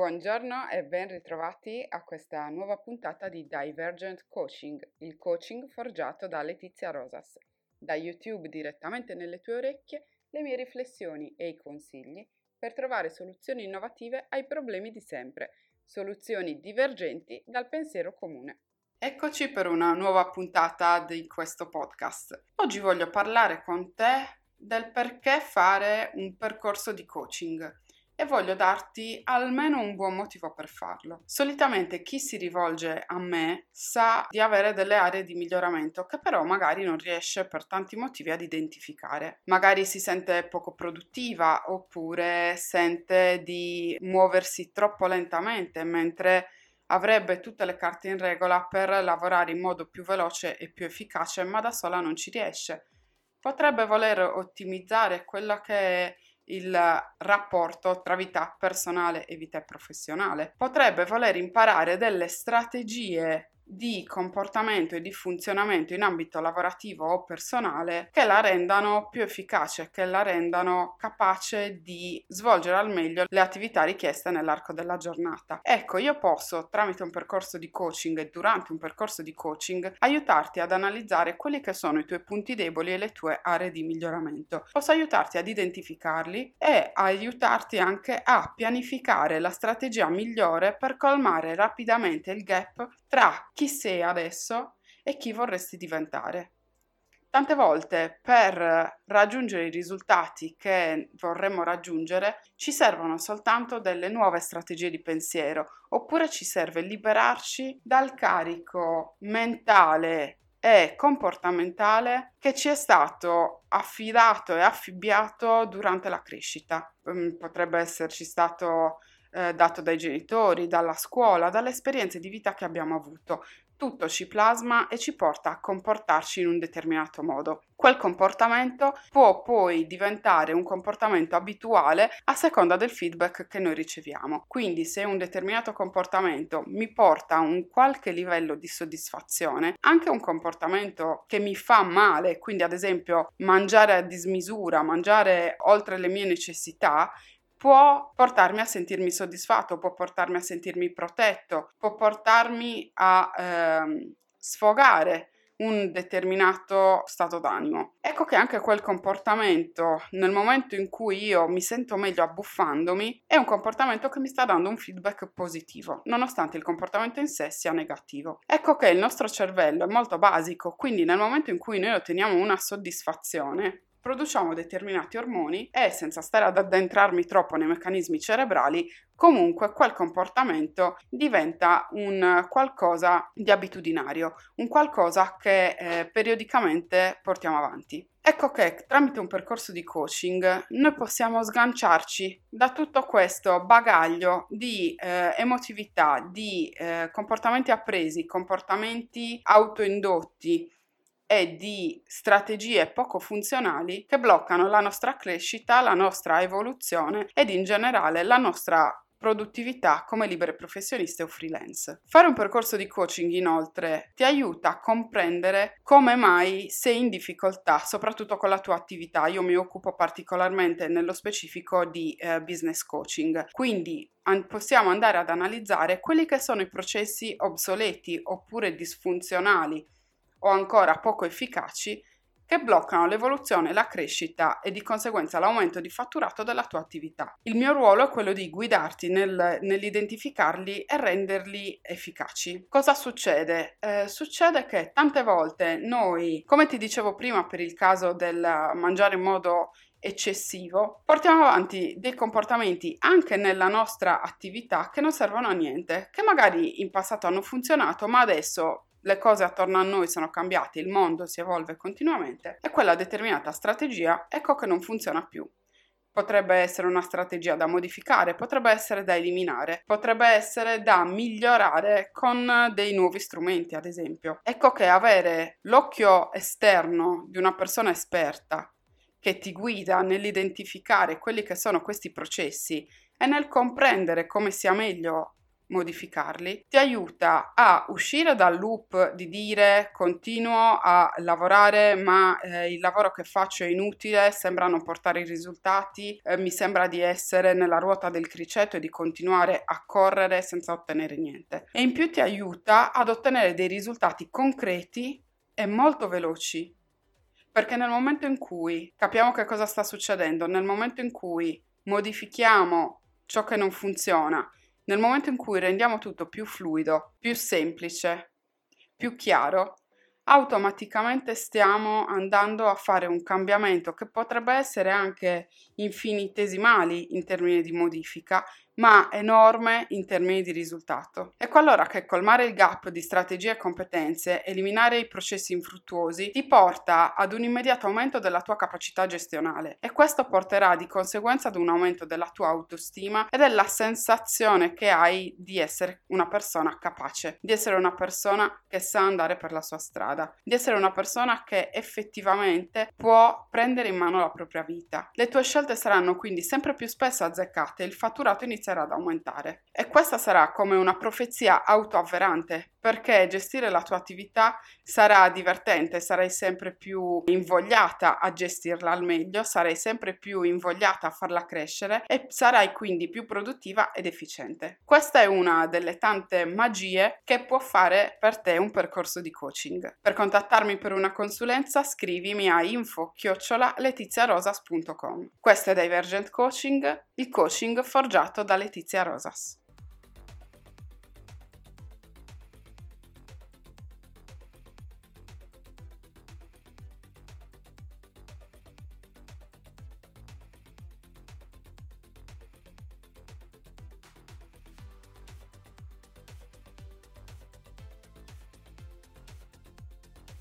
Buongiorno e ben ritrovati a questa nuova puntata di Divergent Coaching, il coaching forgiato da Letizia Rosas. Da YouTube direttamente nelle tue orecchie le mie riflessioni e i consigli per trovare soluzioni innovative ai problemi di sempre, soluzioni divergenti dal pensiero comune. Eccoci per una nuova puntata di questo podcast. Oggi voglio parlare con te del perché fare un percorso di coaching e voglio darti almeno un buon motivo per farlo. Solitamente chi si rivolge a me sa di avere delle aree di miglioramento che però magari non riesce per tanti motivi ad identificare. Magari si sente poco produttiva oppure sente di muoversi troppo lentamente mentre avrebbe tutte le carte in regola per lavorare in modo più veloce e più efficace, ma da sola non ci riesce. Potrebbe voler ottimizzare quella che è il rapporto tra vita personale e vita professionale. Potrebbe voler imparare delle strategie di comportamento e di funzionamento in ambito lavorativo o personale che la rendano più efficace, che la rendano capace di svolgere al meglio le attività richieste nell'arco della giornata. Ecco, io posso tramite un percorso di coaching e durante un percorso di coaching aiutarti ad analizzare quelli che sono i tuoi punti deboli e le tue aree di miglioramento. Posso aiutarti ad identificarli e aiutarti anche a pianificare la strategia migliore per colmare rapidamente il gap tra chi sei adesso e chi vorresti diventare. Tante volte per raggiungere i risultati che vorremmo raggiungere ci servono soltanto delle nuove strategie di pensiero oppure ci serve liberarci dal carico mentale e comportamentale che ci è stato affidato e affibbiato durante la crescita. Mm, potrebbe esserci stato eh, dato dai genitori, dalla scuola, dalle esperienze di vita che abbiamo avuto. Tutto ci plasma e ci porta a comportarci in un determinato modo. Quel comportamento può poi diventare un comportamento abituale a seconda del feedback che noi riceviamo. Quindi se un determinato comportamento mi porta a un qualche livello di soddisfazione, anche un comportamento che mi fa male, quindi ad esempio mangiare a dismisura, mangiare oltre le mie necessità, può portarmi a sentirmi soddisfatto, può portarmi a sentirmi protetto, può portarmi a ehm, sfogare un determinato stato d'animo. Ecco che anche quel comportamento, nel momento in cui io mi sento meglio abbuffandomi, è un comportamento che mi sta dando un feedback positivo, nonostante il comportamento in sé sia negativo. Ecco che il nostro cervello è molto basico, quindi nel momento in cui noi otteniamo una soddisfazione, produciamo determinati ormoni e senza stare ad addentrarmi troppo nei meccanismi cerebrali, comunque quel comportamento diventa un qualcosa di abitudinario, un qualcosa che eh, periodicamente portiamo avanti. Ecco che tramite un percorso di coaching noi possiamo sganciarci da tutto questo bagaglio di eh, emotività, di eh, comportamenti appresi, comportamenti autoindotti, e di strategie poco funzionali che bloccano la nostra crescita, la nostra evoluzione ed in generale la nostra produttività come libere professioniste o freelance. Fare un percorso di coaching inoltre ti aiuta a comprendere come mai sei in difficoltà, soprattutto con la tua attività. Io mi occupo particolarmente nello specifico di eh, business coaching, quindi an- possiamo andare ad analizzare quelli che sono i processi obsoleti oppure disfunzionali o ancora poco efficaci che bloccano l'evoluzione, la crescita e di conseguenza l'aumento di fatturato della tua attività. Il mio ruolo è quello di guidarti nel, nell'identificarli e renderli efficaci. Cosa succede? Eh, succede che tante volte noi, come ti dicevo prima per il caso del mangiare in modo eccessivo, portiamo avanti dei comportamenti anche nella nostra attività che non servono a niente, che magari in passato hanno funzionato, ma adesso le cose attorno a noi sono cambiate, il mondo si evolve continuamente e quella determinata strategia ecco che non funziona più. Potrebbe essere una strategia da modificare, potrebbe essere da eliminare, potrebbe essere da migliorare con dei nuovi strumenti, ad esempio. Ecco che avere l'occhio esterno di una persona esperta che ti guida nell'identificare quelli che sono questi processi e nel comprendere come sia meglio modificarli, ti aiuta a uscire dal loop di dire continuo a lavorare ma eh, il lavoro che faccio è inutile, sembra non portare i risultati, eh, mi sembra di essere nella ruota del criceto e di continuare a correre senza ottenere niente. E in più ti aiuta ad ottenere dei risultati concreti e molto veloci. Perché nel momento in cui capiamo che cosa sta succedendo, nel momento in cui modifichiamo ciò che non funziona, nel momento in cui rendiamo tutto più fluido, più semplice, più chiaro, automaticamente stiamo andando a fare un cambiamento che potrebbe essere anche infinitesimali in termini di modifica, ma enorme in termini di risultato. Ecco allora che colmare il gap di strategie e competenze, eliminare i processi infruttuosi, ti porta ad un immediato aumento della tua capacità gestionale e questo porterà di conseguenza ad un aumento della tua autostima e della sensazione che hai di essere una persona capace, di essere una persona che sa andare per la sua strada, di essere una persona che effettivamente può prendere in mano la propria vita. Le tue scelte saranno quindi sempre più spesso azzeccate, il fatturato inizierà inizierà ad aumentare. E questa sarà come una profezia autoavverante, perché gestire la tua attività sarà divertente, sarai sempre più invogliata a gestirla al meglio, sarai sempre più invogliata a farla crescere e sarai quindi più produttiva ed efficiente. Questa è una delle tante magie che può fare per te un percorso di coaching. Per contattarmi per una consulenza scrivimi a info-letiziarosas.com. Questo è Divergent Coaching, il coaching forgiato da Letizia Rosas.